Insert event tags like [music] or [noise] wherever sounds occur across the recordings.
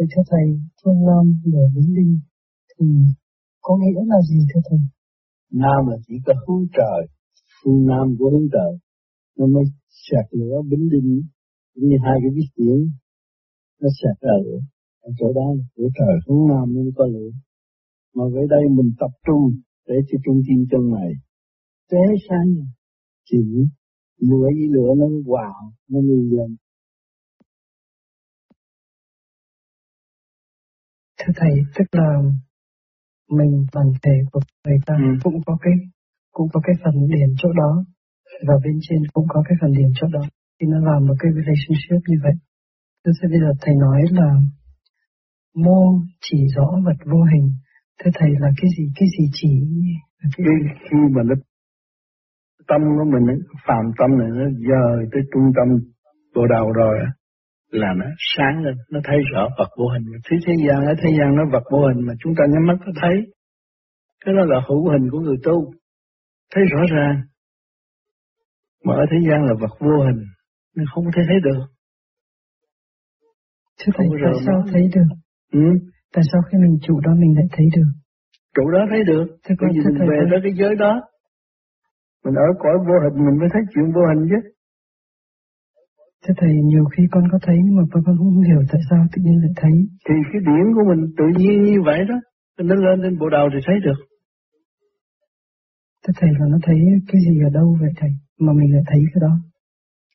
Vậy thưa Thầy, phương Nam là Vĩnh Linh thì có nghĩa là gì thưa Thầy? Nam là chỉ có hướng trời, phương Nam của hướng trời. Nó mới sạc lửa Vĩnh Linh như hai cái viết tiếng, nó sạc ra lửa. Ở chỗ đó của trời hướng Nam nên có lửa. Mà về đây mình tập trung để cho trung tim chân này Té sang chỉ lửa với lửa nó hòa nó đi lên thưa thầy tức là mình bản thể của người ta ừ. cũng có cái cũng có cái phần điển chỗ đó và bên trên cũng có cái phần điển chỗ đó. Thì nó làm một cái relationship như vậy. Thế bây giờ thầy nói là mô chỉ rõ vật vô hình. Thưa thầy là cái gì cái gì chỉ? Cái, cái khi mà nó tâm của mình phàm tâm này nó dời tới trung tâm bộ đầu rồi là nó sáng lên nó thấy rõ vật vô hình thế thế gian ở thế gian nó vật vô hình mà chúng ta nhắm mắt nó thấy cái đó là hữu hình của người tu thấy rõ ràng mà ở thế gian là vật vô hình nên không thể thấy được Thưa thầy, tại sao thấy được? Ừ? Tại sao khi mình trụ đó mình lại thấy được? Trụ đó thấy được. Thế Bởi vì mình về tới cái giới đó. Mình ở cõi vô hình mình mới thấy chuyện vô hình chứ. Thưa Thầy, nhiều khi con có thấy mà con không hiểu tại sao tự nhiên lại thấy. Thì cái điển của mình tự nhiên như vậy đó. Nó lên lên bộ đầu thì thấy được. Thưa Thầy là nó thấy cái gì ở đâu vậy Thầy? Mà mình lại thấy cái đó.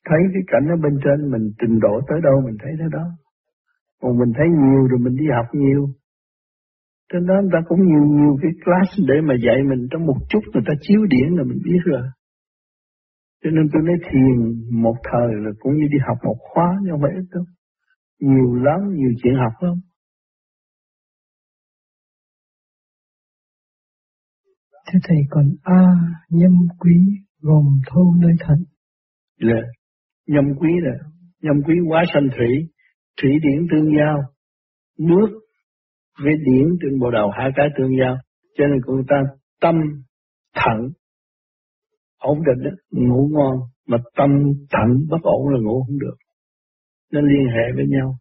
Thấy cái cảnh ở bên trên mình trình độ tới đâu mình thấy tới đó. Còn mình thấy nhiều rồi mình đi học nhiều. Cho nên người ta cũng nhiều nhiều cái class để mà dạy mình trong một chút người ta chiếu điển là mình biết rồi. Cho nên tôi nói thiền một thời là cũng như đi học một khóa nhưng không phải ít đâu. Nhiều lắm, nhiều chuyện học lắm. Thưa Thầy còn A, nhâm quý gồm thâu nơi thận. Là nhâm quý là nhâm quý quá sanh thủy, thủy điển tương giao, nước với điển trên bộ đầu hai cái tương giao. Cho nên người ta tâm, thận ổn định đó, ngủ ngon mà tâm thận bất ổn là ngủ không được nó liên hệ với nhau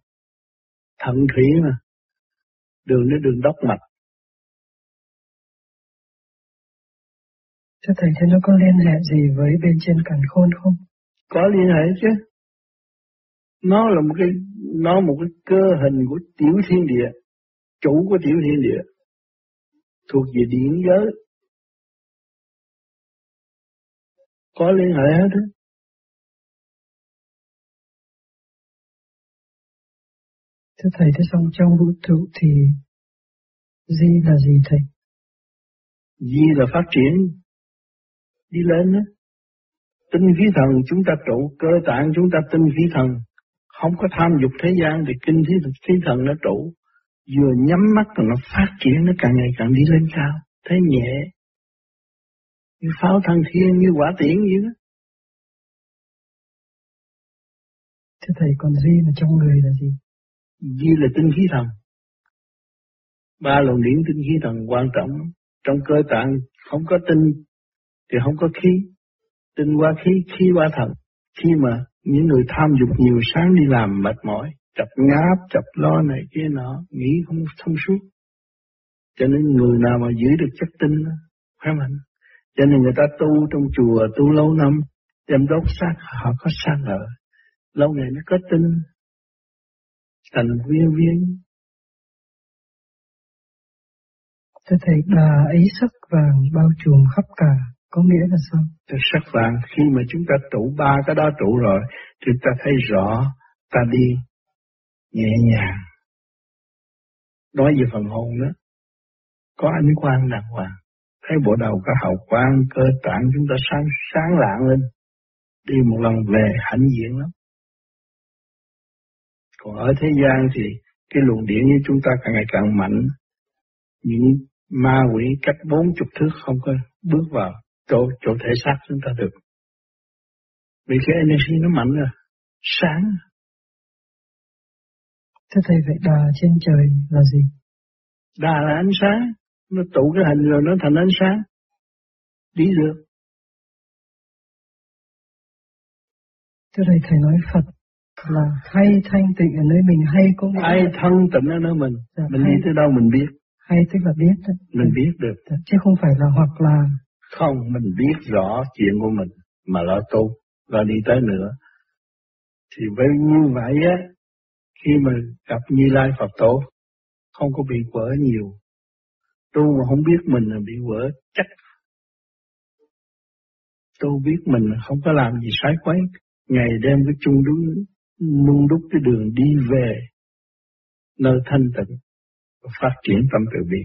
thận thủy mà đường nó đường đốc mạch Thưa Thầy, thế nó có liên hệ gì với bên trên cản khôn không? Có liên hệ chứ. Nó là một cái nó một cái cơ hình của tiểu thiên địa, chủ của tiểu thiên địa, thuộc về điển giới. Có liên hệ hết đó. Thưa Thầy, thế xong trong vũ trụ thì Di là gì Thầy? Di là phát triển, đi lên đó. Tinh khí thần chúng ta trụ, cơ tạng chúng ta tinh khí thần, không có tham dục thế gian thì kinh khí, khí thần nó trụ. Vừa nhắm mắt rồi nó phát triển, nó càng ngày càng đi lên cao, thấy nhẹ, như pháo thăng thiên như quả tiễn vậy đó Thưa Thầy, còn duy mà trong người là gì? Duy là tinh khí thần. Ba luồng điển tinh khí thần quan trọng. Trong cơ tạng không có tinh thì không có khí. Tinh qua khí, khí qua thần. Khi mà những người tham dục nhiều sáng đi làm mệt mỏi, chập ngáp, chập lo này kia nọ, nghĩ không thông suốt. Cho nên người nào mà giữ được chất tinh, khỏe mạnh. Cho nên người ta tu trong chùa, tu lâu năm, đem đốt xác họ có sang ở. Lâu ngày nó có tinh, thành viên viên. Tôi thấy bà ấy sắc vàng bao trùm khắp cả, có nghĩa là sao? Cái sắc vàng khi mà chúng ta trụ ba cái đó trụ rồi, thì ta thấy rõ ta đi nhẹ nhàng. Nói về phần hồn đó, có ánh quang đàng hoàng thấy bộ đầu có hào quang cơ tạng chúng ta sáng sáng lạng lên. Đi một lần về hãnh diện lắm. Còn ở thế gian thì cái luồng điển như chúng ta càng ngày càng mạnh. Những ma quỷ cách bốn chục thước không có bước vào chỗ chỗ thể xác chúng ta được. Vì cái energy nó mạnh rồi sáng. Thưa Thầy vậy đà trên trời là gì? Đà là ánh sáng nó tụ cái hình rồi nó thành ánh sáng. Đi được. Thưa thầy thầy nói Phật là hay thanh tịnh ở nơi mình hay có nghĩa hay thân tịnh ở nơi mình. Dạ, mình hay, đi tới đâu mình biết. Hay tức là biết đó. mình biết được. Dạ, chứ không phải là hoặc là không mình biết rõ chuyện của mình mà lo tu và đi tới nữa. Thì với như vậy á khi mà gặp Như Lai Phật Tổ không có bị vỡ nhiều tu mà không biết mình là bị vỡ chắc tu biết mình không có làm gì sai quấy ngày đêm cứ chung đúng nung đúc cái đường đi về nơi thanh tịnh phát triển tâm từ bi.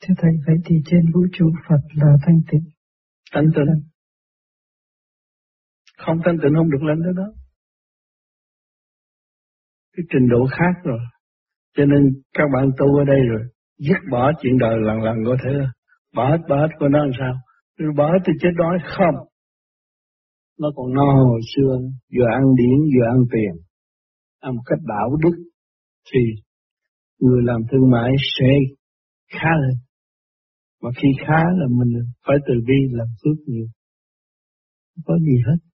Thưa Thầy, vậy thì trên vũ trụ Phật là thanh tịnh. Thanh tịnh. Không thanh tịnh không được lên tới đó. Cái trình độ khác rồi. Cho nên các bạn tu ở đây rồi, dứt bỏ chuyện đời lần lần có thể bỏ hết bỏ hết của nó làm sao. Bỏ hết thì chết đói không? Nó còn no hồi xưa vừa ăn điển vừa ăn tiền. Ăn một cách đạo đức thì người làm thương mại sẽ khá lên mà khi khá là mình phải từ bi làm phước nhiều. Không có gì hết.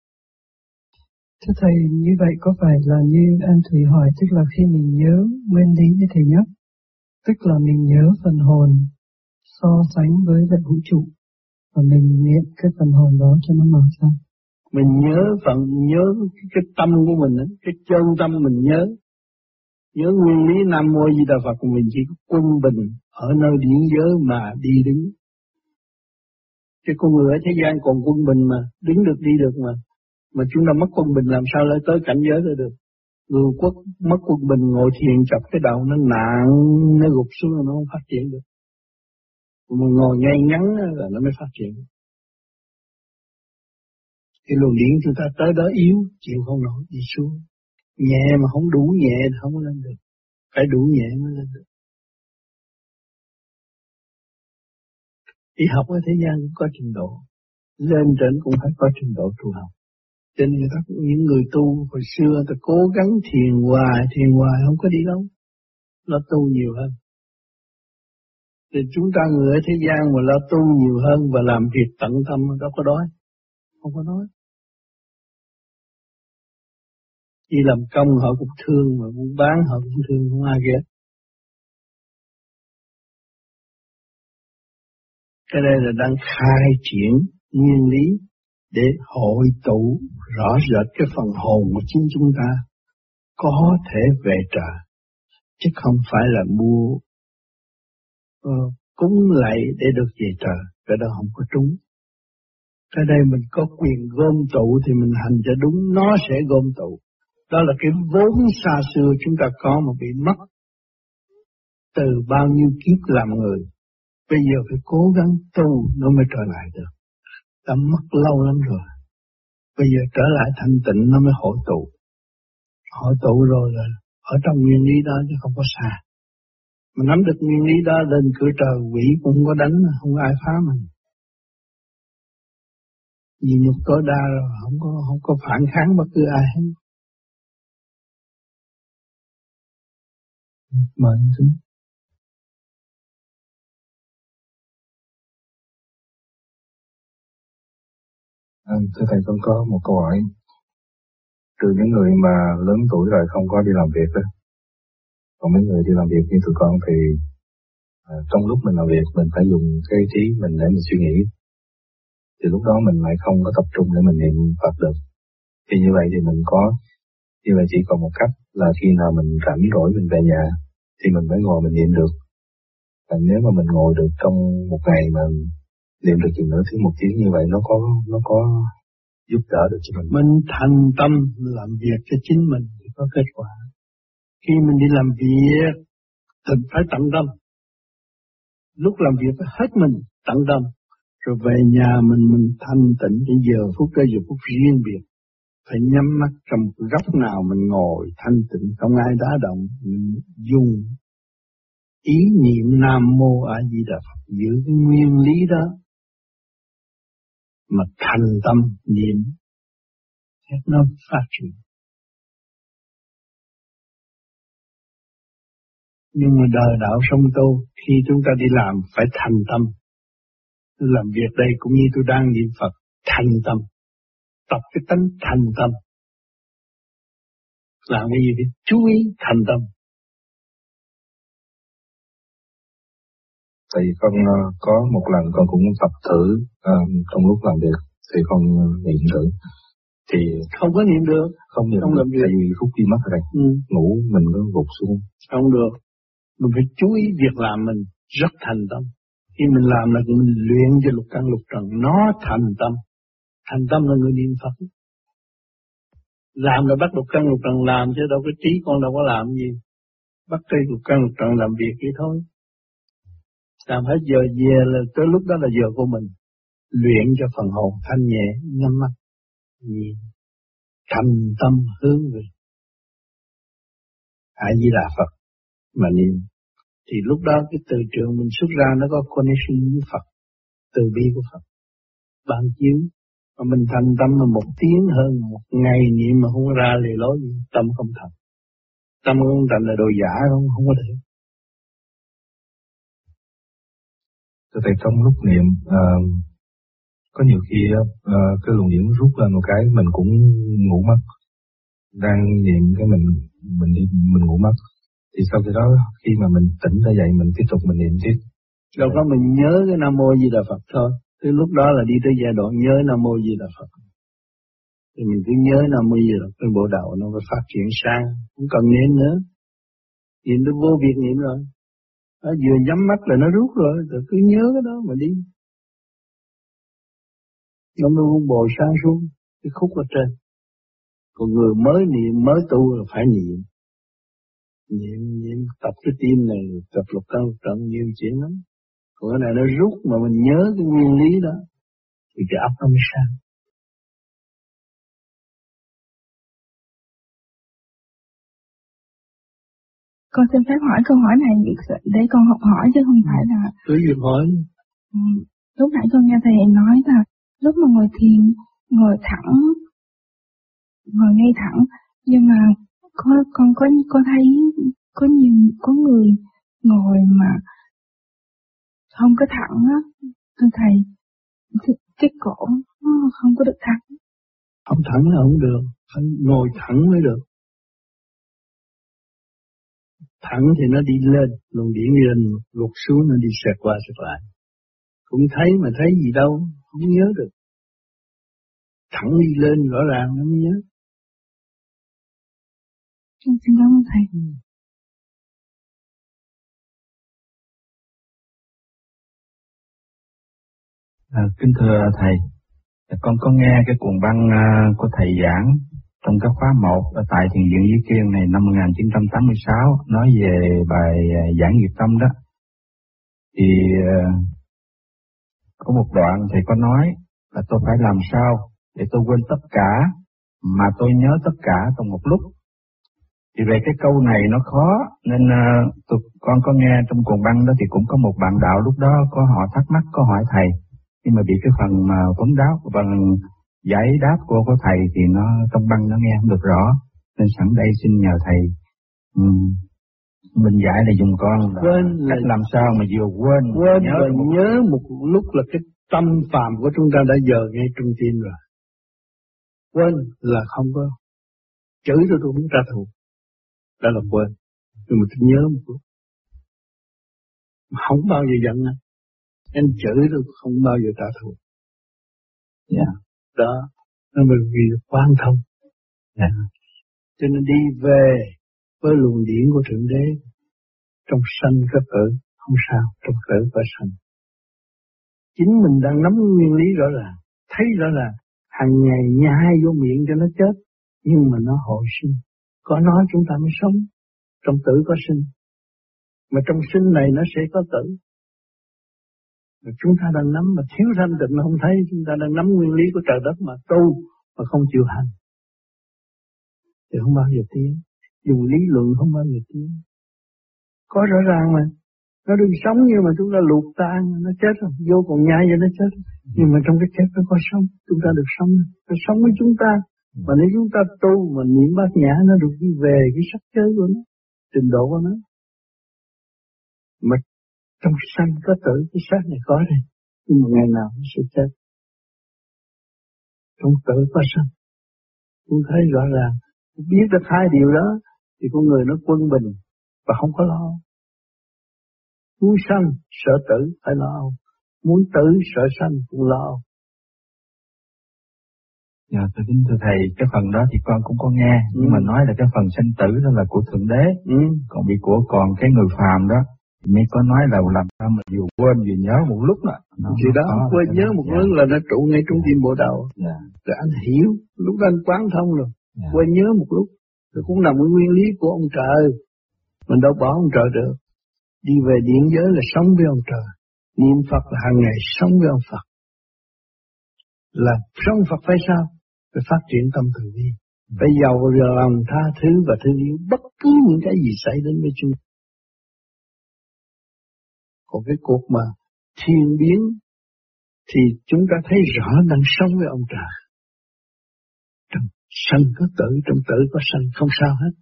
Thưa Thầy, như vậy có phải là như anh Thủy hỏi, tức là khi mình nhớ nguyên lý như Thầy nhắc, tức là mình nhớ phần hồn so sánh với lại vũ trụ, và mình niệm cái phần hồn đó cho nó mở ra. Mình nhớ phần nhớ cái, cái tâm của mình cái chân tâm mình nhớ. Nhớ nguyên lý nam mô di đà phật của mình chỉ có quân bình ở nơi điển giới mà đi đứng. Cái con người ở thế gian còn quân bình mà đứng được đi được mà mà chúng ta mất quân bình làm sao lại tới cảnh giới đó được người quốc mất quân bình ngồi thiền chập cái đầu nó nặng nó gục xuống nó không phát triển được mà ngồi ngay ngắn là nó mới phát triển cái luồng điển chúng ta tới đó yếu, chịu không nổi, đi xuống. Nhẹ mà không đủ nhẹ thì không lên được. Phải đủ nhẹ mới lên được. đi học ở thế gian cũng có trình độ. Lên trên cũng phải có trình độ tu học. Cho nên các những người tu hồi xưa ta cố gắng thiền hoài, thiền hoài không có đi đâu. Nó tu nhiều hơn. Thì chúng ta người ở thế gian mà lo tu nhiều hơn và làm việc tận tâm đâu có đói không có nói. đi làm công họ cũng thương, mà muốn bán họ cũng thương, không ai ghét. Cái đây là đang khai triển nguyên lý để hội tụ rõ rệt cái phần hồn của chính chúng ta có thể về trời, chứ không phải là mua uh, cúng lạy để được về trời, cái đó không có trúng. Cái đây mình có quyền gom tụ thì mình hành cho đúng, nó sẽ gom tụ. Đó là cái vốn xa xưa chúng ta có mà bị mất từ bao nhiêu kiếp làm người. Bây giờ phải cố gắng tu nó mới trở lại được. Đã mất lâu lắm rồi. Bây giờ trở lại thanh tịnh nó mới hội tụ. Hội tụ rồi là ở trong nguyên lý đó chứ không có xa. Mà nắm được nguyên lý đó lên cửa trời quỷ cũng không có đánh, không có ai phá mình Vì nhục tối đa rồi không có không có phản kháng bất cứ ai hết mời anh Vâng, thưa thầy con có một câu hỏi từ những người mà lớn tuổi rồi không có đi làm việc đó còn mấy người đi làm việc như tụi con thì à, trong lúc mình làm việc mình phải dùng cái trí mình để mình suy nghĩ thì lúc đó mình lại không có tập trung để mình niệm Phật được. Thì như vậy thì mình có, như vậy chỉ còn một cách là khi nào mình rảnh rỗi mình về nhà thì mình mới ngồi mình niệm được. Và nếu mà mình ngồi được trong một ngày mà niệm được chừng nửa tiếng, một tiếng như vậy, nó có nó có giúp đỡ được cho mình. Mình thành tâm làm việc cho chính mình thì có kết quả. Khi mình đi làm việc, thì phải tận tâm. Lúc làm việc phải hết mình, tận tâm rồi về nhà mình mình thanh tịnh đến giờ phút đó, giờ phút riêng biệt phải nhắm mắt trong góc nào mình ngồi thanh tịnh, không ai đá động, mình dùng ý niệm nam mô a di đà phật, giữ cái nguyên lý đó mà thành tâm niệm nó phát triển nhưng mà đời đạo sông tu, khi chúng ta đi làm, phải thành tâm tôi làm việc đây cũng như tôi đang niệm Phật, thành tâm. tập cái tánh thành tâm. Làm cái gì thì chú ý thành tâm. Tại vì con ờ, có một lần con cũng tập thử uh, trong lúc làm việc thì con niệm thử. Thì không có niệm được. Không niệm không được tại vì phút đi mất rồi ừ. ngủ mình có gục xuống. Không được. Mình phải chú ý việc làm mình rất thành tâm. Khi mình làm là mình luyện cho lục căn lục trần nó thành tâm. Thành tâm là người niệm phật. Làm là bắt lục căn lục trần làm chứ đâu có trí con đâu có làm gì. Bắt cây lục căn lục trần làm việc vậy thôi làm hết giờ về là tới lúc đó là giờ của mình. Luyện cho phần hồn thanh nhẹ nhắm mắt, nhìn thành tâm hướng về. A di đà phật mà niệm. Thì lúc đó cái từ trường mình xuất ra nó có connection với Phật, từ bi của Phật. Ban chiếu. Mà mình thành tâm mà một tiếng hơn một ngày niệm mà không ra lề lối gì, tâm không thành. Tâm không thành là đồ giả, không không có thế Thầy trong lúc niệm à, có nhiều khi à, ờ, cái luồng điển rút lên một cái mình cũng ngủ mất. Đang niệm cái mình mình đi mình ngủ mất. Thì sau khi đó khi mà mình tỉnh ra dậy mình tiếp tục mình niệm tiếp. Đâu có mình nhớ cái nam mô di đà phật thôi. Từ lúc đó là đi tới giai đoạn nhớ nam mô di đà phật. Thì mình cứ nhớ nam mô di đà cái bộ đạo nó phải phát triển sang. Không cần niệm nữa. Niệm nó vô việc niệm rồi nó vừa nhắm mắt là nó rút rồi rồi cứ nhớ cái đó mà đi. Nó mới bồi sang xuống cái khúc ở trên. Còn người mới niệm, mới tu là phải niệm. Niệm niệm, tập cái tim này, tập lục căn trận nhiều chuyện lắm. Còn cái này nó rút mà mình nhớ cái nguyên lý đó, thì cái ấp nó mới con xin phép hỏi câu hỏi này để con học hỏi chứ không phải là cứ việc hỏi? Ừ. lúc nãy con nghe thầy nói là lúc mà ngồi thiền ngồi thẳng ngồi ngay thẳng nhưng mà có con có có thấy có nhiều có người ngồi mà không có thẳng á. Thưa thầy cái cổ nó không có được thẳng. Không thẳng là không được phải ngồi thẳng mới được thẳng thì nó đi lên luồng điển đi lên gục xuống nó đi xẹt qua xẹt lại. Cũng thấy mà thấy gì đâu không nhớ được. Thẳng đi lên rõ ràng nó mới nhớ. Xin cảm ơn Thầy. À, kính thưa Thầy, con có nghe cái cuồng băng à, của Thầy giảng trong các khóa 1 ở tại Thiền viện Duy Kiên này năm 1986 nói về bài à, giảng nghiệp tâm đó. Thì à, có một đoạn Thầy có nói là tôi phải làm sao để tôi quên tất cả mà tôi nhớ tất cả trong một lúc thì về cái câu này nó khó nên uh, tụi con có nghe trong cuồng băng đó thì cũng có một bạn đạo lúc đó có họ thắc mắc có hỏi thầy nhưng mà bị cái phần mà vấn đáo phần giải đáp của của thầy thì nó trong băng nó nghe không được rõ. Nên sẵn đây xin nhờ thầy um, mình giải để dùng con là quên là cách làm sao mà vừa quên quên nhớ và một... nhớ một lúc là cái tâm phàm của chúng ta đã giờ ngay trung tim rồi. Quên là không có chửi tôi tôi không trả thù. Đó là quên. Nhưng mà tôi nhớ một lúc. Không bao giờ giận anh. Anh chửi tôi không bao giờ trả thù. Yeah đó nó mới vì quan thông à. cho nên đi về với luồng điển của thượng đế, trong sanh có cỡ không sao, trong cỡ có sanh chính mình đang nắm nguyên lý rõ ràng, thấy rõ ràng, hàng ngày nhai vô miệng cho nó chết, nhưng mà nó hồi sinh có nói chúng ta mới sống. Trong tử có sinh. Mà trong sinh này nó sẽ có tử. Mà chúng ta đang nắm mà thiếu thanh tịnh không thấy. Chúng ta đang nắm nguyên lý của trời đất mà tu mà không chịu hành. Thì không bao giờ tiến. Dùng lý luận không bao giờ tiến. Có rõ ràng mà. Nó đừng sống như mà chúng ta luộc tan, nó chết rồi, vô còn nhai cho nó chết. Nhưng mà trong cái chết nó có sống, chúng ta được sống, nó sống với chúng ta, mà nếu chúng ta tu mà niệm bát nhã nó được đi về cái sắc giới của nó, trình độ của nó. Mà trong sanh có tử cái xác này có rồi, nhưng mà ngày nào nó sẽ chết. trong tự có sanh. Con thấy rõ ràng, biết được hai điều đó, thì con người nó quân bình và không có lo. Muốn sanh, sợ tử phải lo. Muốn tử, sợ sanh cũng lo. Dạ, thưa kính thưa thầy, cái phần đó thì con cũng có nghe, ừ. nhưng mà nói là cái phần sanh tử đó là của Thượng Đế, ừ. còn bị của còn cái người phàm đó, mới có nói là làm sao mà vừa quên vừa nhớ một lúc đó. Nó thì đó, quên nhớ một dạ. lúc là nó trụ ngay trong dạ. tim bộ đầu. Dạ. Rồi anh hiểu, lúc đó anh quán thông rồi, dạ. quên nhớ một lúc, rồi cũng nằm nguyên lý của ông trời. Mình đâu bỏ ông trời được. Đi về điện giới là sống với ông trời. Niệm Phật là hàng ngày sống với ông Phật. Là sống Phật phải sao? Phải phát triển tâm từ bi. Phải giàu lòng tha thứ và thương yêu bất cứ những cái gì xảy đến với chúng. Còn cái cuộc mà thiên biến thì chúng ta thấy rõ đang sống với ông trời. Trong sanh có tử, trong tử có sanh, không sao hết.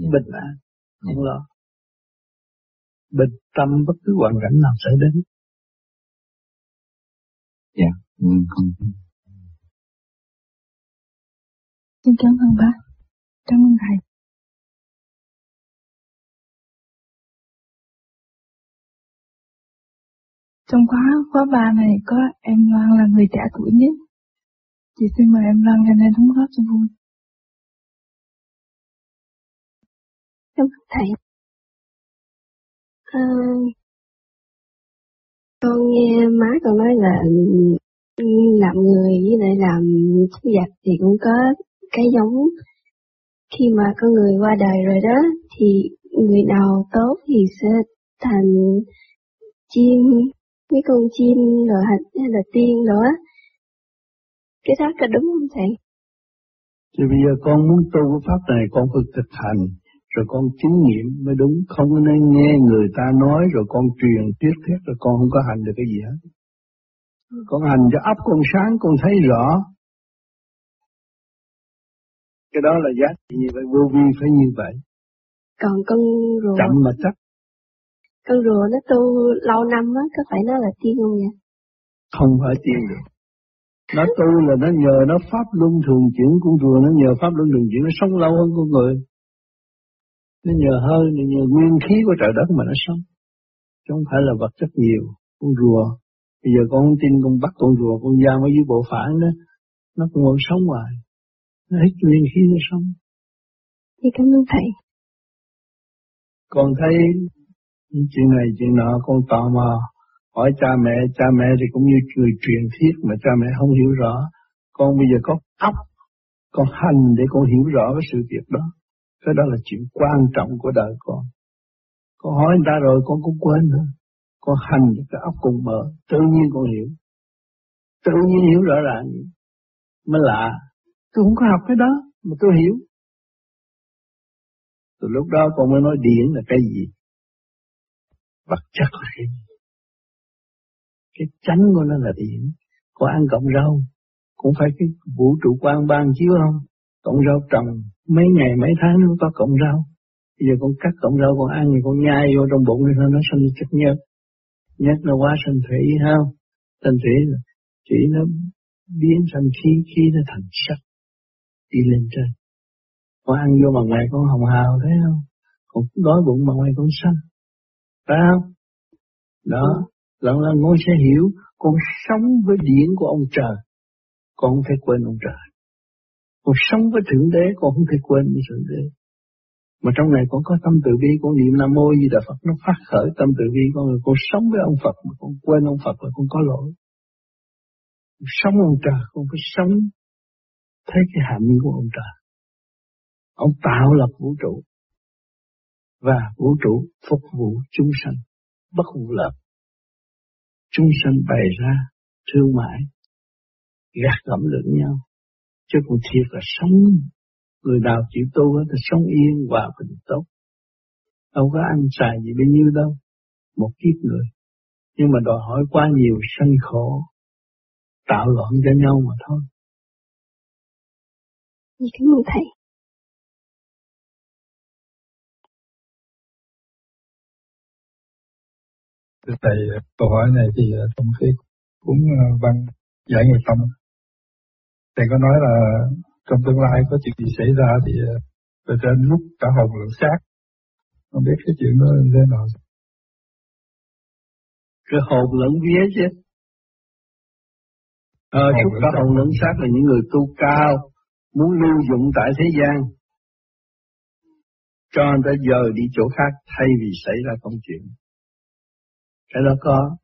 Yeah. Bình an, không yeah. lo. Bình tâm bất cứ hoàn cảnh nào xảy đến. Dạ, yeah. mm. Xin cảm ơn bác. Cảm ơn thầy. Trong khóa khóa ba này có em Loan là người trẻ tuổi nhất. Chị xin mời em Loan lên đây đóng góp cho vui. Cảm ơn thầy. À, con nghe má con nói là ừ, làm người với lại làm thu giặt thì cũng có cái giống khi mà con người qua đời rồi đó thì người nào tốt thì sẽ thành chim mấy con chim rồi hay là tiên đó. Cái đó có đúng không thầy? Thì bây giờ con muốn tu cái pháp này con phải thực hành rồi con chứng nghiệm mới đúng. Không nên nghe người ta nói rồi con truyền tiếp thiết rồi con không có hành được cái gì hết. Con hành cho ấp con sáng con thấy rõ. Cái đó là giá trị như vậy, vô vi phải như vậy. Còn con rùa... Chậm mà chắc. Con rùa nó tu lâu năm á, có phải nó là tiên không nhỉ? Không phải tiên được. Nó tu là nó nhờ nó pháp luân thường chuyển, con rùa nó nhờ pháp luân thường chuyển, nó sống lâu hơn con người. Nó nhờ hơi, nó nhờ nguyên khí của trời đất mà nó sống. Chứ không phải là vật chất nhiều. Con rùa, bây giờ con không tin con bắt con rùa, con giam ở dưới bộ phản đó, nó cũng vẫn sống hoài hết nguyên khí nó sống. Thì cảm ơn thầy. Con thấy chuyện này chuyện nọ con tò mò hỏi cha mẹ, cha mẹ thì cũng như người truyền thiết mà cha mẹ không hiểu rõ. Con bây giờ có óc, con hành để con hiểu rõ cái sự việc đó. Cái đó là chuyện quan trọng của đời con. Con hỏi người ta rồi con cũng quên thôi. Con hành cho cái óc con mở, tự nhiên con hiểu. Tự nhiên hiểu rõ ràng. Mới lạ, Tôi không có học cái đó, mà tôi hiểu. Từ lúc đó con mới nói điển là cái gì? Vật chất là cái gì? Cái chánh của nó là điển. Có ăn cộng rau, cũng phải cái vũ trụ quan ban chiếu không? Cộng rau trồng mấy ngày mấy tháng nó có cộng rau. Bây giờ con cắt cộng rau con ăn thì con nhai vô trong bụng thì nó sinh chất nhớt. Nhớt nó quá sinh thủy không? Sinh thủy là chỉ nó biến thành khí, khí nó thành sắc đi lên trên. Con ăn vô bằng ngoài con hồng hào thấy không? Con đói bụng bằng ngoài con xanh. Phải không? Đó, lần lần ngôi sẽ hiểu con sống với điển của ông trời. Con không thể quên ông trời. Con sống với Thượng Đế, con không thể quên với Thượng Đế. Mà trong này con có tâm từ bi, con niệm Nam Mô Di Đà Phật, nó phát khởi tâm từ bi con rồi con sống với ông Phật mà con quên ông Phật là con có lỗi. Con sống ông trời, con phải sống thấy cái hạnh của ông trời. Ông tạo lập vũ trụ và vũ trụ phục vụ chúng sanh bất vụ lợi. Chúng sanh bày ra thương mại, gạt gẫm lẫn nhau, chứ còn thiệt là sống người nào chịu tu thì sống yên hòa bình tốt. Đâu có ăn xài gì bao nhiêu đâu, một kiếp người. Nhưng mà đòi hỏi quá nhiều sanh khổ, tạo loạn cho nhau mà thôi. Dạ cảm ơn thầy. Thưa thầy, câu hỏi này thì trong cái cuốn văn giải người tâm Thầy có nói là trong tương lai có chuyện gì xảy ra thì về trên lúc cả hồn lẫn xác. Không biết cái chuyện đó thế nào. Cái hồn lẫn vía chứ. Ờ, chúc cả hồn lẫn xác là những người tu cao, muốn lưu dụng tại thế gian. Cho người ta dời đi chỗ khác thay vì xảy ra công chuyện. Cái đó có.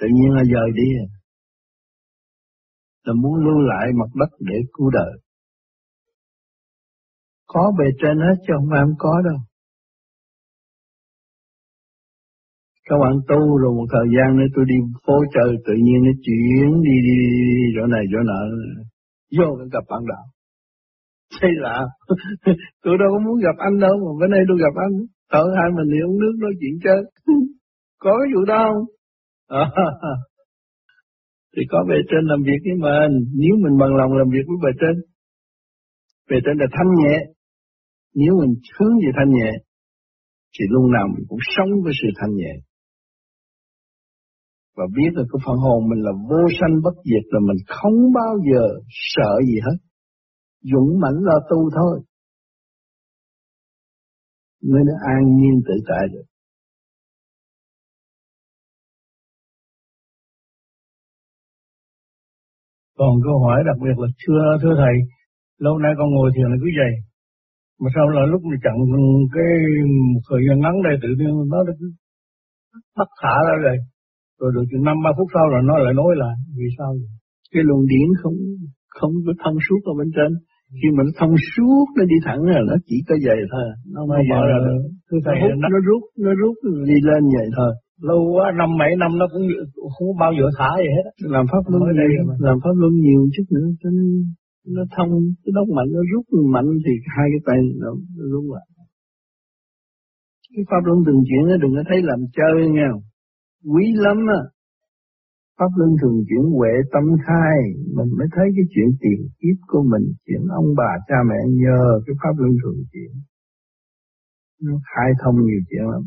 Tự nhiên là dời đi. Là muốn lưu lại mặt đất để cứu đời. Có bề trên hết chứ không phải không có đâu. Các bạn tu rồi một thời gian nữa tôi đi phố chơi tự nhiên nó chuyển đi đi, đi, đi chỗ này chỗ nọ vô cái gặp bạn đạo. Thế là [laughs] tôi đâu có muốn gặp anh đâu mà bữa nay tôi gặp anh. Thở hai mình đi uống nước nói chuyện chơi. [laughs] có cái vụ đó không? À, [laughs] thì có bề trên làm việc với mình, nếu mình bằng lòng làm việc với bề trên. Bề trên là thanh nhẹ, nếu mình hướng về thanh nhẹ, thì lúc nào mình cũng sống với sự thanh nhẹ. Và biết là cái phần hồn mình là vô sanh bất diệt là mình không bao giờ sợ gì hết. Dũng mãnh lo tu thôi. Mới nó an nhiên tự tại được. Còn câu hỏi đặc biệt là thưa thưa thầy, lâu nay con ngồi thiền là cứ vậy, mà sao là lúc mình chặn cái một thời gian ngắn đây tự nhiên nó cứ bắt thả ra rồi rồi được chừng năm ba phút sau là nó lại nói lại vì sao vậy? cái luồng điển không không có thông suốt ở bên trên. Khi mà nó thông suốt nó đi thẳng là nó chỉ có vậy thôi. Nó mới mở ra được. nó, hút, nó, nó rút nó rút đi lên vậy thôi lâu quá năm mấy năm nó cũng không bao giờ thả gì hết làm pháp luân nhiều làm pháp luân nhiều chút nữa cho nên nó thông cái đốc mạnh nó rút mạnh thì hai cái tay nó, rút lại. Cái pháp luân từng chuyển nó đừng có thấy làm chơi nghe không quý lắm á. Pháp luân thường chuyển huệ tâm khai mình mới thấy cái chuyện tiền kiếp của mình chuyện ông bà cha mẹ nhờ cái pháp luân thường chuyển. Nó khai thông nhiều chuyện lắm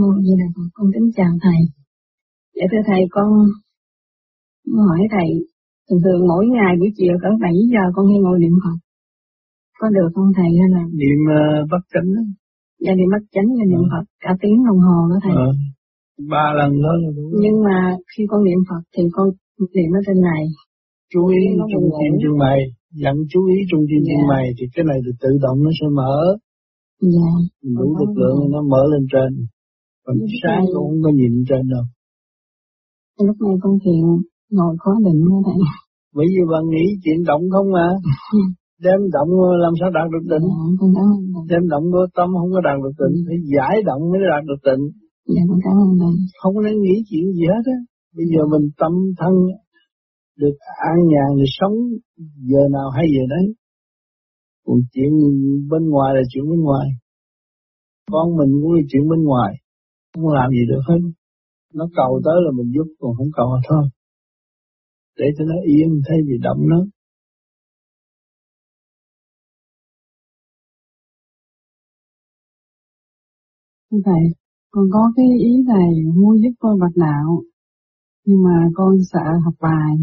Ồ, vậy là con kính chào thầy. Dạ thưa thầy, con hỏi thầy, thường thường mỗi ngày buổi chiều cỡ 7 giờ con hay ngồi niệm Phật. Có được không thầy hay là? Niệm uh, bắt chánh đó. Dạ niệm bắt chánh và niệm ừ. Phật cả tiếng đồng hồ đó thầy. Ừ. Ba lần đó Nhưng mà khi con niệm Phật thì con niệm ở trên này. Chú ý trung tim chân mày, dặn chú ý trung tim chân mày thì cái này thì tự động nó sẽ mở. Dạ. Đủ lực lượng nó mở lên trên. Còn sáng cũng không có nhìn trên đâu. Lúc này con thiền ngồi có định đó thầy. Bởi vì bạn nghĩ chuyện động không mà. [laughs] đem động làm sao đạt được tịnh? Dạ, đem động vô tâm không có đạt được tịnh. Phải giải động mới đạt được tịnh. Dạ con cảm ơn thầy không có nên nghĩ chuyện gì hết á. Bây giờ mình tâm thân được an nhàn được sống giờ nào hay giờ đấy còn chuyện bên ngoài là chuyện bên ngoài. Con mình cũng là chuyện bên ngoài không làm gì được hết. Nó cầu tới là mình giúp còn không cầu là thôi. Để cho nó yên thay vì động nó Thầy, con có cái ý này muốn giúp con bạch đạo, nhưng mà con sợ học bài,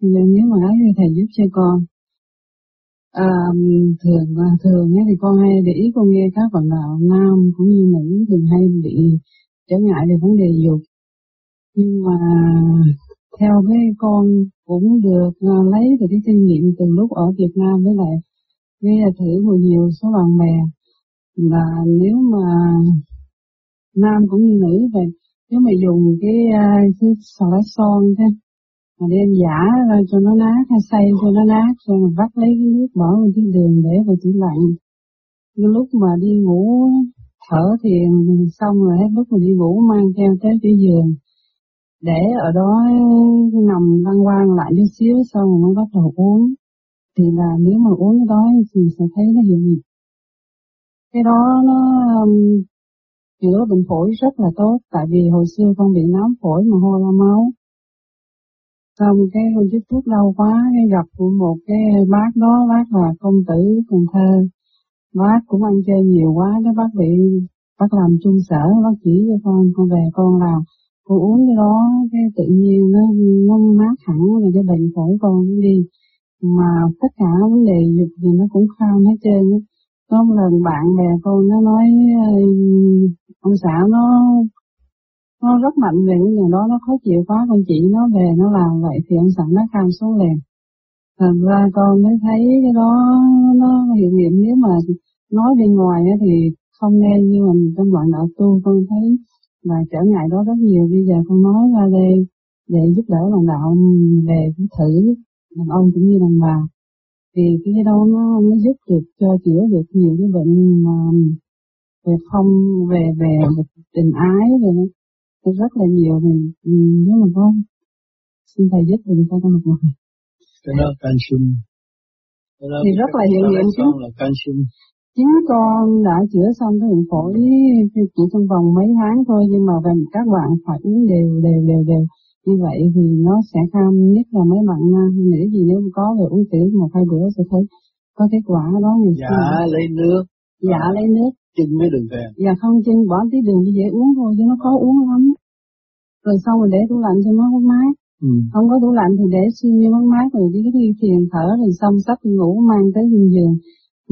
nên nếu mà ấy thì thầy giúp cho con. À, thường thường ấy thì con hay để ý con nghe các bạn đạo nam cũng như nữ thường hay bị trở ngại về vấn đề dục. Nhưng mà theo cái con cũng được uh, lấy từ cái kinh nghiệm từ lúc ở Việt Nam với lại nghe thử một nhiều số bạn bè là nếu mà nam cũng như nữ vậy nếu mà dùng cái uh, cái xà lá son thế mà đem giả ra cho nó nát, hay xây cho nó nát rồi mà vắt lấy cái nước bỏ vào cái đường để vào tủ lạnh. Cái lúc mà đi ngủ, thở thiền, xong rồi hết lúc mà đi ngủ mang theo tới cái giường. Để ở đó nằm lăn quang lại chút xíu, xong rồi mới bắt đầu uống. Thì là nếu mà uống cái đó thì sẽ thấy nó hiệu nghiệm cái đó nó um, chữa bệnh phổi rất là tốt, tại vì hồi xưa con bị nám phổi mà ho ra máu xong cái con chích thuốc đau quá, cái gặp của một cái bác đó, bác là công tử Cần Thơ. Bác cũng ăn chơi nhiều quá, cái bác bị, bác làm chung sở, bác chỉ cho con con về con làm. Con uống cái đó, cái tự nhiên nó nó mát hẳn, rồi cái bệnh phổi con cũng đi. Mà tất cả vấn đề dục thì nó cũng khao hết trơn á. Có một lần bạn bè con nó nói ông xã nó nó rất mạnh về cái nhà đó nó khó chịu quá, con chị nó về nó làm vậy thì ông sẵn nó cam xuống liền. Thành ra con mới thấy cái đó nó hiệu nghiệm nếu mà nói bên ngoài thì không nghe, nhưng mà trong đoạn đạo tu con thấy và trở ngại đó rất nhiều. Bây giờ con nói ra đây để giúp đỡ đồng đạo về cái thử đàn ông cũng như đàn bà. Thì cái đó nó mới giúp được, cho chữa được nhiều cái bệnh mà về phong về về tình ái rồi nó rất là nhiều thì ừ, nếu mà có xin thầy giúp thì con con một một cái đó canxi thì rất là hiệu nghiệm chứ. chính con đã chữa xong cái bệnh phổi chỉ trong vòng mấy tháng thôi nhưng mà về các bạn phải uống đều đều đều đều. Như vậy thì nó sẽ kham nhất là mấy bạn nghĩ gì nếu có về uống tiểu một hai bữa sẽ thấy có kết quả đó. Ngày dạ lấy nước. Dạ lấy nước chưng với đường về. Dạ không chưng bỏ tí đường cho dễ uống thôi chứ nó khó uống lắm. Rồi xong rồi để tủ lạnh cho nó mát. Ừ. không có tủ lạnh thì để siêu như mát mát rồi đi cái thiền thở rồi xong sắp đi ngủ mang tới giường giường.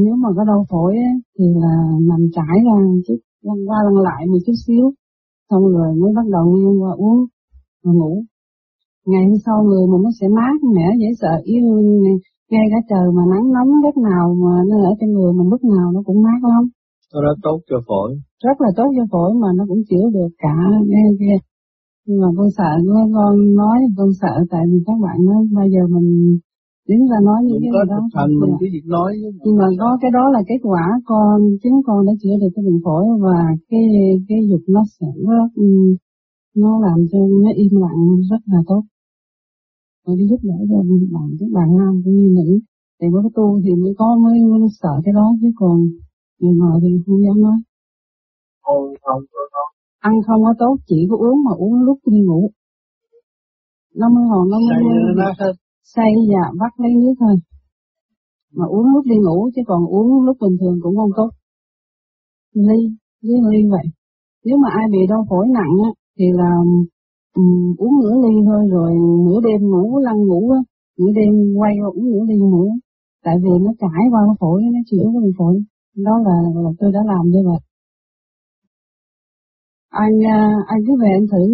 Nếu mà có đau phổi ấy, thì là nằm trải ra chút lăn qua lăn lại một chút xíu. Xong rồi mới bắt đầu nghiêng qua uống rồi ngủ. Ngày hôm sau người mình nó sẽ mát mẻ dễ sợ yêu ngay cả trời mà nắng nóng lúc nào mà nó ở trên người mình lúc nào nó cũng mát lắm nó rất tốt cho phổi. Rất là tốt cho phổi mà nó cũng chữa được cả cái kia nhưng mà con sợ con, con nói con sợ tại vì các bạn nói bây giờ mình đứng ra nói những cái đó thành mình cứ việc nói nhưng mà có cái đó là kết quả con chính con đã chữa được cái bệnh phổi và cái cái dục nó sẽ rất nó làm cho nó im lặng rất là tốt. Rồi đi giúp đỡ cho bạn các bạn nam cũng như nữ. Thì cái tu thì mới có mới, mới sợ cái đó chứ còn người ngoài thì không dám nói. Không ăn không có tốt chỉ có uống mà uống lúc đi ngủ. nó mới hồn nó mới say dạ bắt lấy nước thôi. Mà uống lúc đi ngủ chứ còn uống lúc bình thường cũng không tốt. Ly với ly vậy. Nếu mà ai bị đau phổi nặng á thì là um, uống nửa ly thôi rồi nửa đêm ngủ lăn ngủ á. Nửa đêm quay uống nửa ly nữa tại vì nó trải qua phổi nó chữa cái phổi đó là, là tôi đã làm như vậy anh à, anh cứ về anh thử.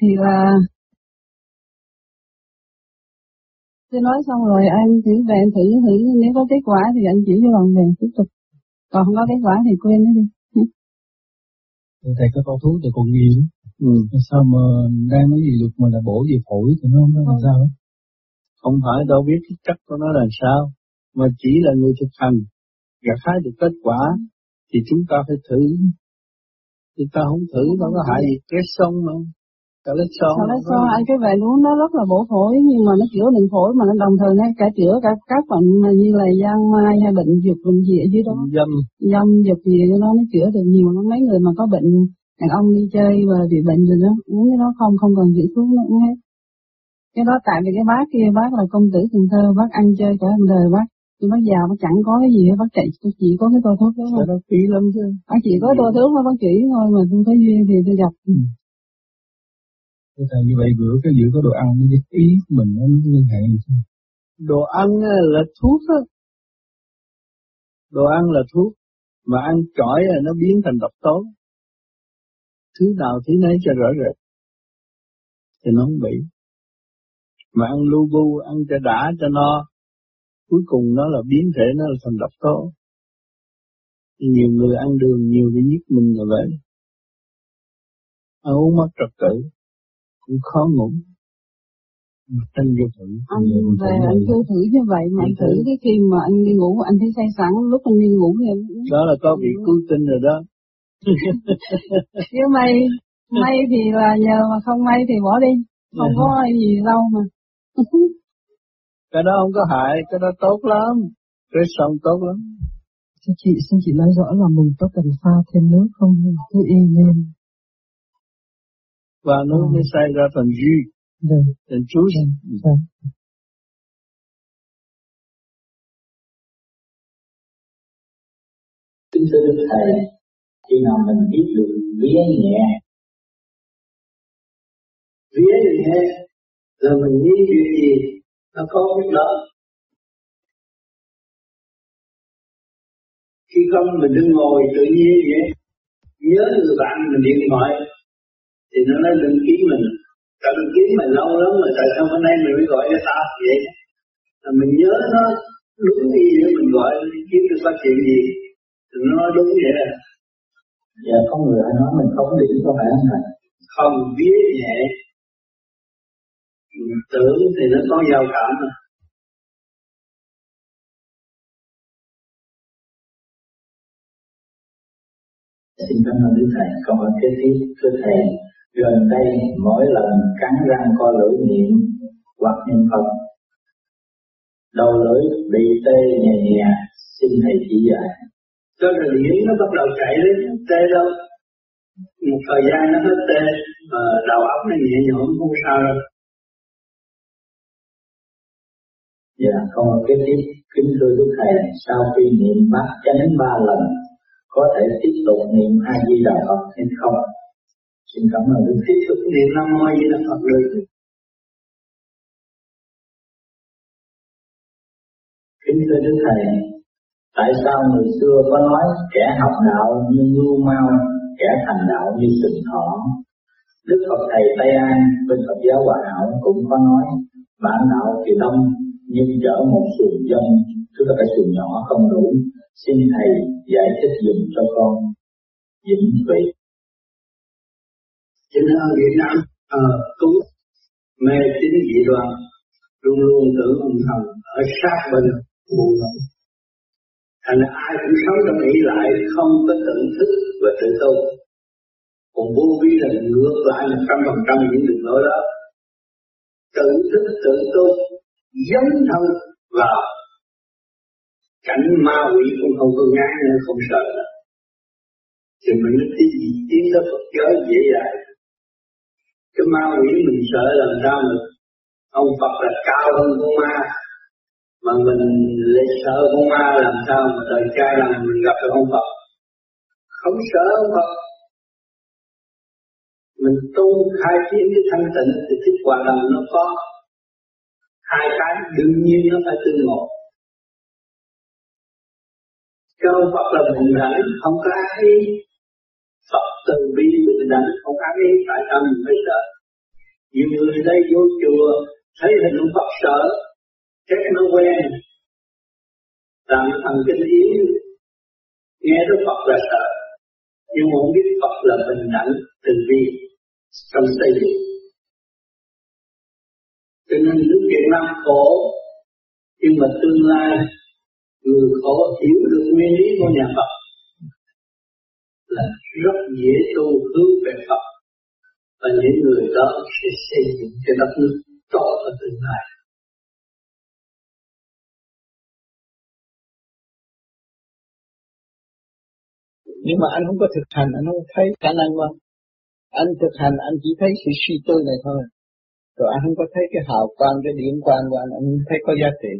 Thì là tôi nói xong rồi anh chỉ về anh thử thử. Nếu có kết quả thì anh chỉ cho bằng về tiếp tục. Còn không có kết quả thì quên nó đi. Thầy có câu thuốc cho con nghi ừ. sao mà đang nói gì được mà là bổ về phổi thì nó không có làm sao? Không phải đâu biết cái chất của nó là sao mà chỉ là người thực hành gặt hái được kết quả thì chúng ta phải thử chúng ta không thử đâu có hại gì cái sông mà Cholesterol. Cholesterol ăn cái về uống nó rất là bổ phổi nhưng mà nó chữa bệnh phổi mà nó đồng thời nó cả chữa cả các bệnh như là giang mai hay bệnh dục bệnh gì ở dưới đó. Dâm. Dâm dục gì ở đó nó chữa được nhiều lắm. Mấy người mà có bệnh đàn ông đi chơi và bị bệnh rồi đó uống cái đó không không cần chữa thuốc nó uống hết. Cái đó tại vì cái bác kia bác là công tử Cần Thơ bác ăn chơi cả đời bác bác già bác chẳng có cái gì hết bác chạy chỉ có cái tô thuốc đó thôi. Bác phí lắm chứ. Bác chỉ có tô thuốc mà bác chỉ thôi mà tôi có duyên thì tôi gặp. Ừ. Thầy như vậy bữa cái giữa có đồ ăn với ý mình nó liên hệ gì? Đồ ăn là thuốc á. Đồ ăn là thuốc. Mà ăn chỏi là nó biến thành độc tố. Thứ nào thứ nấy cho rõ rệt. Thì nó không bị. Mà ăn lu bu, ăn cho đã, cho no. Cuối cùng nó là biến thể nó là thành độc tố. Nhiều người ăn đường, nhiều cái nhất mình là vậy. Ăn uống mất trật tự cũng khó ngủ. Anh vô thử anh về anh vô thử như vậy mà anh thử. cái khi mà anh đi ngủ anh thấy say sẵn lúc anh đi ngủ thì đó là có bị cứu tinh rồi đó. [laughs] Chứ may may thì là nhờ mà không may thì bỏ đi. Không có gì đâu mà [laughs] cái đó không có hại cái đó tốt lắm. Cái sống tốt lắm. Xin chị xin chị nói rõ là mình có cần pha thêm nước không? Cứ y lên. Và nó mới xảy ra thành jus, thành juice. Kính thưa Thầy, khi nào mình biết được vía nhẹ vía nhẹ rồi mình nghĩ chuyện gì nó có biết đó. Khi không mình đứng ngồi tự nhiên vậy nhớ người bạn mình điện thoại thì nó nói đừng kiếm mình. Ta đừng kiếm mình lâu lắm rồi tại sao hôm nay mình mới gọi cho ta vậy? Là mình nhớ nó đúng gì để mình gọi kiếm được phát chuyện gì. Thì nó nói đúng vậy là dạ có người nói mình không điểm có phải không thầy không biết nhẹ tưởng thì nó có giao cảm mà Xin cảm ơn Đức Thầy. Câu hỏi kế tiếp, thưa Thầy, gần đây mỗi lần cắn răng co lưỡi niệm hoặc niệm Phật, đầu lưỡi bị tê nhẹ nhẹ, xin Thầy chỉ dạy. Cho rồi điển nó bắt đầu chạy đến tê đâu. Một thời gian nó hết tê, mà đầu óc nó nhẹ nhõm không sao đâu. Dạ, hỏi kế tiếp, kính thưa Đức Thầy, sau khi niệm bát chánh ba lần, có thể tiếp tục niệm A Di Đà Phật hay không? Xin cảm ơn Đức tiếp tục niệm Nam Mô A Di Đà Phật được. Kính thưa Đức Thầy, tại sao người xưa có nói kẻ học đạo như lưu mau, kẻ thành đạo như sừng thỏ? Đức Phật Thầy Tây An bên Phật giáo Hòa Hảo cũng có nói bản đạo thì đông nhưng chở một xuồng dân, tức là cái xuồng nhỏ không đủ, Xin Thầy giải thích dùm cho con. Vĩnh vị. chính ở Việt Nam ờ à, cũng mê tín dị đoan luôn luôn tưởng ông thần ở sát bên buồn lòng thành ra ai cũng sống trong nghĩ lại không có tự thức và tự tu. Còn vô vi là ngược lại một trăm phần trăm những đường lối đó. Tự thức tự tu dấn thân vào cảnh ma quỷ cũng không có ngán nữa, không sợ nữa. Thì mình mới cái tiến tới Phật giới dễ dàng. Cái ma quỷ mình sợ làm sao mình ông Phật là cao hơn con ma, mà mình lại sợ con ma làm sao mà đời trai làm mình gặp được ông Phật. Không sợ ông Phật. Mình tu khai triển cái thanh tịnh thì thích quả đồng nó có hai cái đương nhiên nó phải tương ngộ cơ Phật là bình đẳng, không có ai Phật từ bi bình đẳng, không có ai tại sao mình phải sợ. Nhiều người đây vô chùa, thấy hình ông Phật sợ, chắc nó quen. Làm thần kinh yếu, nghe đức Phật là sợ. Nhưng mà không biết Phật là bình đẳng, từ bi, trong xây dựng. Cho nên lúc Việt Nam khổ, nhưng mà tương lai người khổ hiểu được nguyên lý của nhà Phật là rất dễ tu hướng về Phật và những người đó sẽ xây dựng cho đất nước tốt ở tương lai. Nhưng mà anh không có thực hành, anh không thấy khả năng mà. Anh thực hành, anh chỉ thấy sự suy tư này thôi. Rồi anh không có thấy cái hào quang, cái điểm quang của anh, anh thấy có giá trị.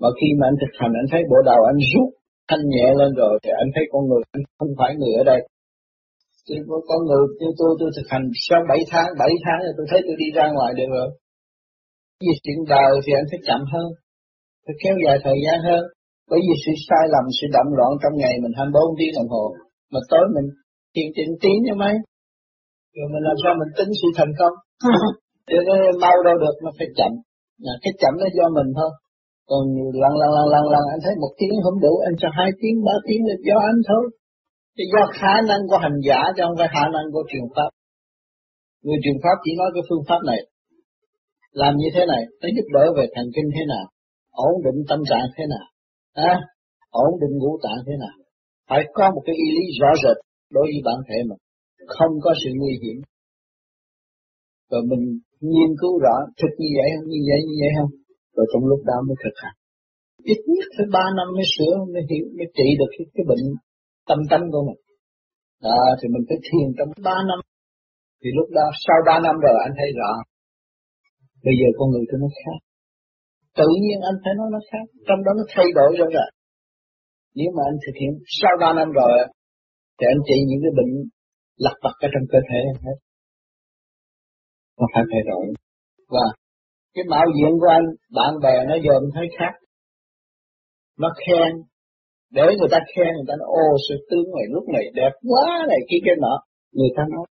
Mà khi mà anh thực hành anh thấy bộ đầu anh rút thanh nhẹ lên rồi thì anh thấy con người anh không phải người ở đây. Chứ con người như tôi tôi thực hành sau 7 tháng, 7 tháng rồi tôi thấy tôi đi ra ngoài được rồi. Vì chuyện đời thì anh phải chậm hơn, phải kéo dài thời gian hơn. Bởi vì sự sai lầm, sự đậm loạn trong ngày mình 24 tiếng đồng hồ. Mà tối mình thiền chỉnh tiếng như mấy. Rồi mình làm sao mình tính sự thành công. [laughs] Chứ nó mau đâu được, nó phải chậm. À, cái chậm nó do mình thôi. Còn lần lần lần lần lần anh thấy một tiếng không đủ anh cho hai tiếng ba tiếng là do anh thôi. Thì do khả năng của hành giả chứ không phải khả năng của truyền pháp. Người truyền pháp chỉ nói cái phương pháp này. Làm như thế này nó giúp đỡ về thần kinh thế nào? Ổn định tâm trạng thế nào? À, ổn định ngũ tạng thế nào? Phải có một cái ý lý rõ rệt đối với bản thể mình. Không có sự nguy hiểm rồi mình nghiên cứu rõ thực như vậy không như vậy như vậy không? Rồi trong lúc đó mới thực hành. Ít nhất phải ba năm mới sửa mới hiểu mới trị được cái, cái bệnh tâm tâm của mình. Đó thì mình phải thiền trong ba năm. Thì lúc đó sau ba năm rồi anh thấy rõ. Bây giờ con người tôi nó khác. Tự nhiên anh thấy nó nó khác. Trong đó nó thay đổi rõ rệt nếu mà anh thực hiện sau ba năm rồi thì anh trị những cái bệnh lặt vặt ở trong cơ thể anh hết nó phải thay đổi. Và cái mạo diện của anh, bạn bè nó dòm thấy khác. Nó khen. Để người ta khen, người ta nói ô sự tướng này lúc này đẹp quá này, kia kia, nọ. Người ta nói.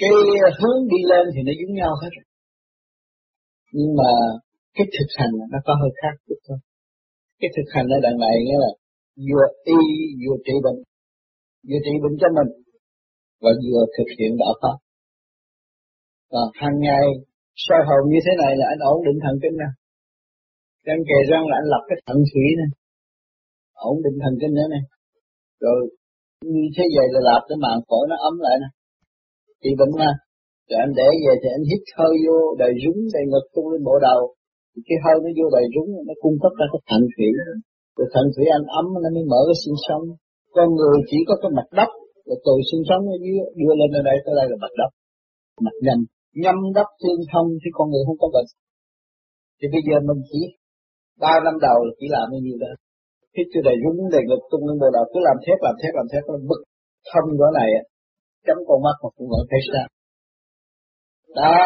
Cái hướng đi lên thì nó giống nhau hết. Nhưng mà cái thực hành nó có hơi khác chút thôi. Cái thực hành ở đằng này nghĩa là vừa y vừa trị bệnh vừa trị bệnh cho mình. Và vừa thực hiện đạo pháp và hàng ngày, soi hồn như thế này là anh ổn định thần kinh nè. Anh kề răng là anh lập cái thận thủy nè. Ổn định thần kinh nữa nè. Rồi, như thế vậy là lập cái màng phổi nó ấm lại nè. Thì bệnh mà rồi anh để về thì anh hít hơi vô, đầy rúng, đầy ngực tung lên bộ đầu. Thì cái hơi nó vô đầy rúng, nó cung cấp ra cái thận thủy rồi thận thủy anh ấm, nó mới mở cái xương sống con người chỉ có cái mặt đất là từ sinh sống ở dưới đưa lên ở đây, tới đây là mặt đất mặt nhầm nhâm đất tương thông thì con người không có bệnh. Thì bây giờ mình chỉ, ba năm đầu là chỉ làm như vậy đó. Hít chưa đầy rúng đầy ngực tung lên bộ đầu, cứ làm thép làm thép làm thép, nó bực thâm cái này chấm con mắt mà cũng vẫn thấy sao đó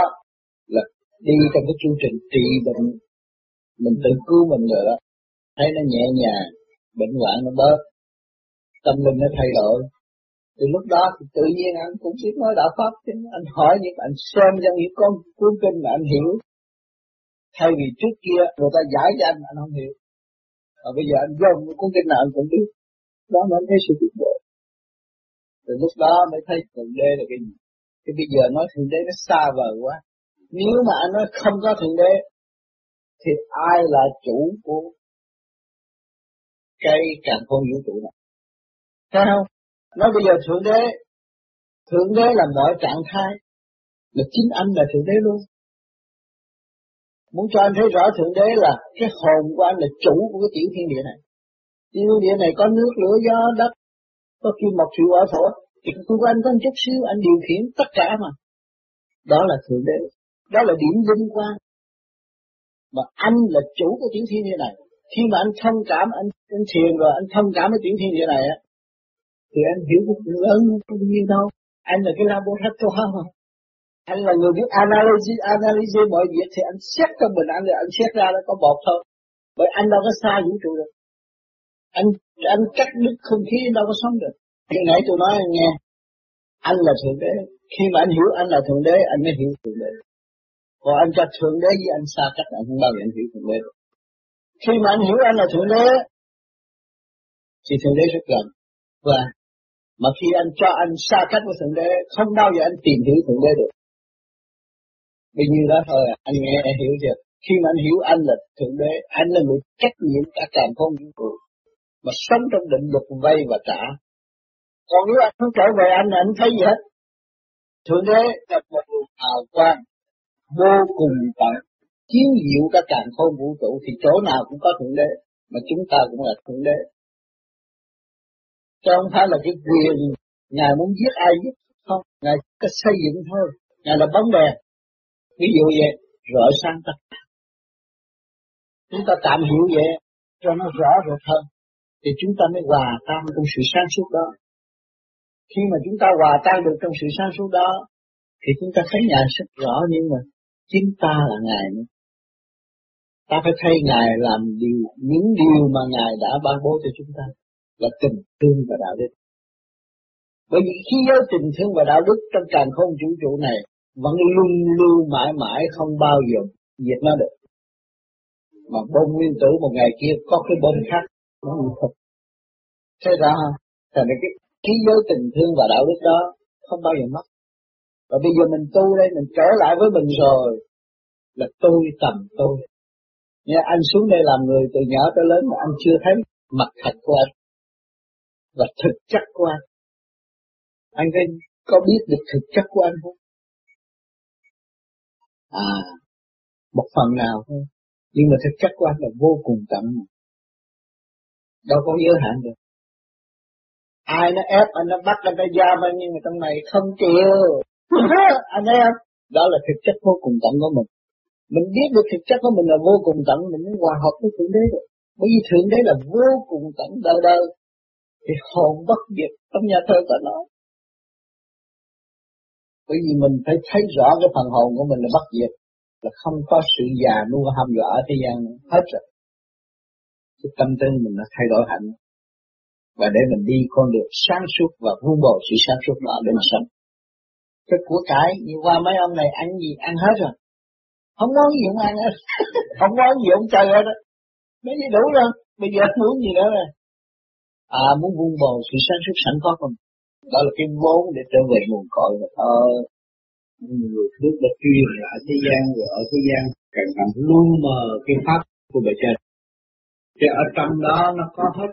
là đi trong cái chương trình trị bệnh. Mình tự cứu mình rồi đó. Thấy nó nhẹ nhàng, bệnh hoạn nó bớt tâm linh nó thay đổi. Từ lúc đó thì tự nhiên anh cũng biết nói đạo pháp, chứ anh hỏi những anh xem ra những con cuốn kinh mà anh hiểu. Thay vì trước kia, người ta giải cho anh anh không hiểu. Và bây giờ anh dùng cuốn kinh nào anh cũng biết. Đó mới thấy sự tiến bộ. Từ lúc đó mới thấy thượng đế là cái gì. Thì bây giờ nói thượng đế nó xa vời quá. Nếu mà anh nói không có thượng đế, thì ai là chủ của cái càng không vũ trụ này? Thấy không? Nói bây giờ thượng đế thượng đế là mọi trạng thái, là chính anh là thượng đế luôn. Muốn cho anh thấy rõ thượng đế là cái hồn của anh, là chủ của cái tiểu thiên địa này. Tiểu thiên địa này có nước, lửa, gió, đất, có kim, mộc, thủy, hỏa, thổ. Thì của anh có một chút xíu, anh điều khiển tất cả mà. Đó là thượng đế. Đó là điểm vinh quang. Mà anh là chủ của tiểu thiên địa này. Khi mà anh thông cảm, anh anh thiền rồi, anh thông cảm với tiểu thiên địa này á thì anh hiểu được lớn không bao nhiêu đâu anh là cái laboratory mà. Anh là người biết analyze analyze mọi việc thì anh xét cho mình, anh là anh xét ra nó có bột thôi. Bởi anh đâu có xa vũ trụ được. Anh anh cắt đứt không khí đâu có sống được. Khi nãy tôi nói anh nghe, anh là thượng đế. Khi mà anh hiểu anh là thượng đế, anh mới hiểu thượng đế. Còn anh cho thượng đế với anh xa cách, anh không bao giờ anh hiểu thượng đế được. Khi mà anh hiểu anh là thượng đế, thì thượng đế rất gần. Và mà khi anh cho anh xa cách với thượng đế không bao giờ anh tìm hiểu thượng đế được Bây nhiêu đó thôi à, anh nghe anh hiểu chưa? Khi mà anh hiểu anh là Thượng Đế, anh là người trách nhiệm cả càng không vũ trụ. Mà sống trong định luật vay và trả. Còn nếu anh không trở về anh, anh thấy gì hết. Thượng Đế là một nguồn hào quang vô cùng tận chiếu diệu cả càng không vũ trụ thì chỗ nào cũng có Thượng Đế. Mà chúng ta cũng là Thượng Đế. Chứ không phải là cái quyền Ngài muốn giết ai giết không, Ngài có xây dựng thôi, Ngài là bóng đèn, ví dụ vậy rọi sang tất cả. Chúng ta tạm hiểu vậy cho nó rõ rệt hơn thì chúng ta mới hòa tan trong sự sáng suốt đó. Khi mà chúng ta hòa tan được trong sự sáng suốt đó thì chúng ta thấy ngài rất rõ nhưng mà chính ta là ngài nữa. Ta phải thấy ngài làm điều những điều mà ngài đã ban bố cho chúng ta là tình thương và đạo đức bởi vì khi giới tình thương và đạo đức trong càng không vũ trụ này vẫn luôn lưu mãi mãi không bao giờ diệt nó được. Mà bom nguyên tử một ngày kia có cái bom khác nó thật. Thế ra thành cái khí giới tình thương và đạo đức đó không bao giờ mất. Và bây giờ mình tu đây, mình trở lại với mình rồi, là tôi tầm tôi. Nha, anh xuống đây làm người từ nhỏ tới lớn mà anh chưa thấy mặt thật của anh. Và thực chất của anh. Anh có biết được thực chất của anh không? À, một phần nào thôi. Nhưng mà thực chất của anh là vô cùng tận. Đâu có giới hạn được. Ai nó ép anh nó bắt anh ta giam anh nhưng mà trong này không chịu. [laughs] anh thấy không? Đó là thực chất vô cùng tận của mình. Mình biết được thực chất của mình là vô cùng tận, mình mới hòa hợp với Thượng Đế được. Bởi vì Thượng Đế là vô cùng tận đời đời. Thì hồn bất diệt trong nhà thơ có nói. Bởi vì mình phải thấy rõ cái phần hồn của mình là bất diệt. Là không có sự già nua ham dọa ở thế gian hết rồi. Cái tâm tư mình là thay đổi hạnh. Và để mình đi con đường sáng suốt và vun bồi sự sáng suốt đó để mà sống. Cái của cải như qua mấy ông này ăn gì ăn hết rồi. Không nói gì không ăn hết. [laughs] không nói gì ông chơi hết đó, Mấy gì đủ rồi. Bây giờ muốn gì nữa rồi. À muốn vun bồi sự sáng suốt sẵn có không? Đó là cái vốn để trở về nguồn cội mà thôi. Người Đức đã truyền ở thế gian và ở thế gian càng càng lu mờ cái pháp của bề trên. Thì ở trong đó nó có hết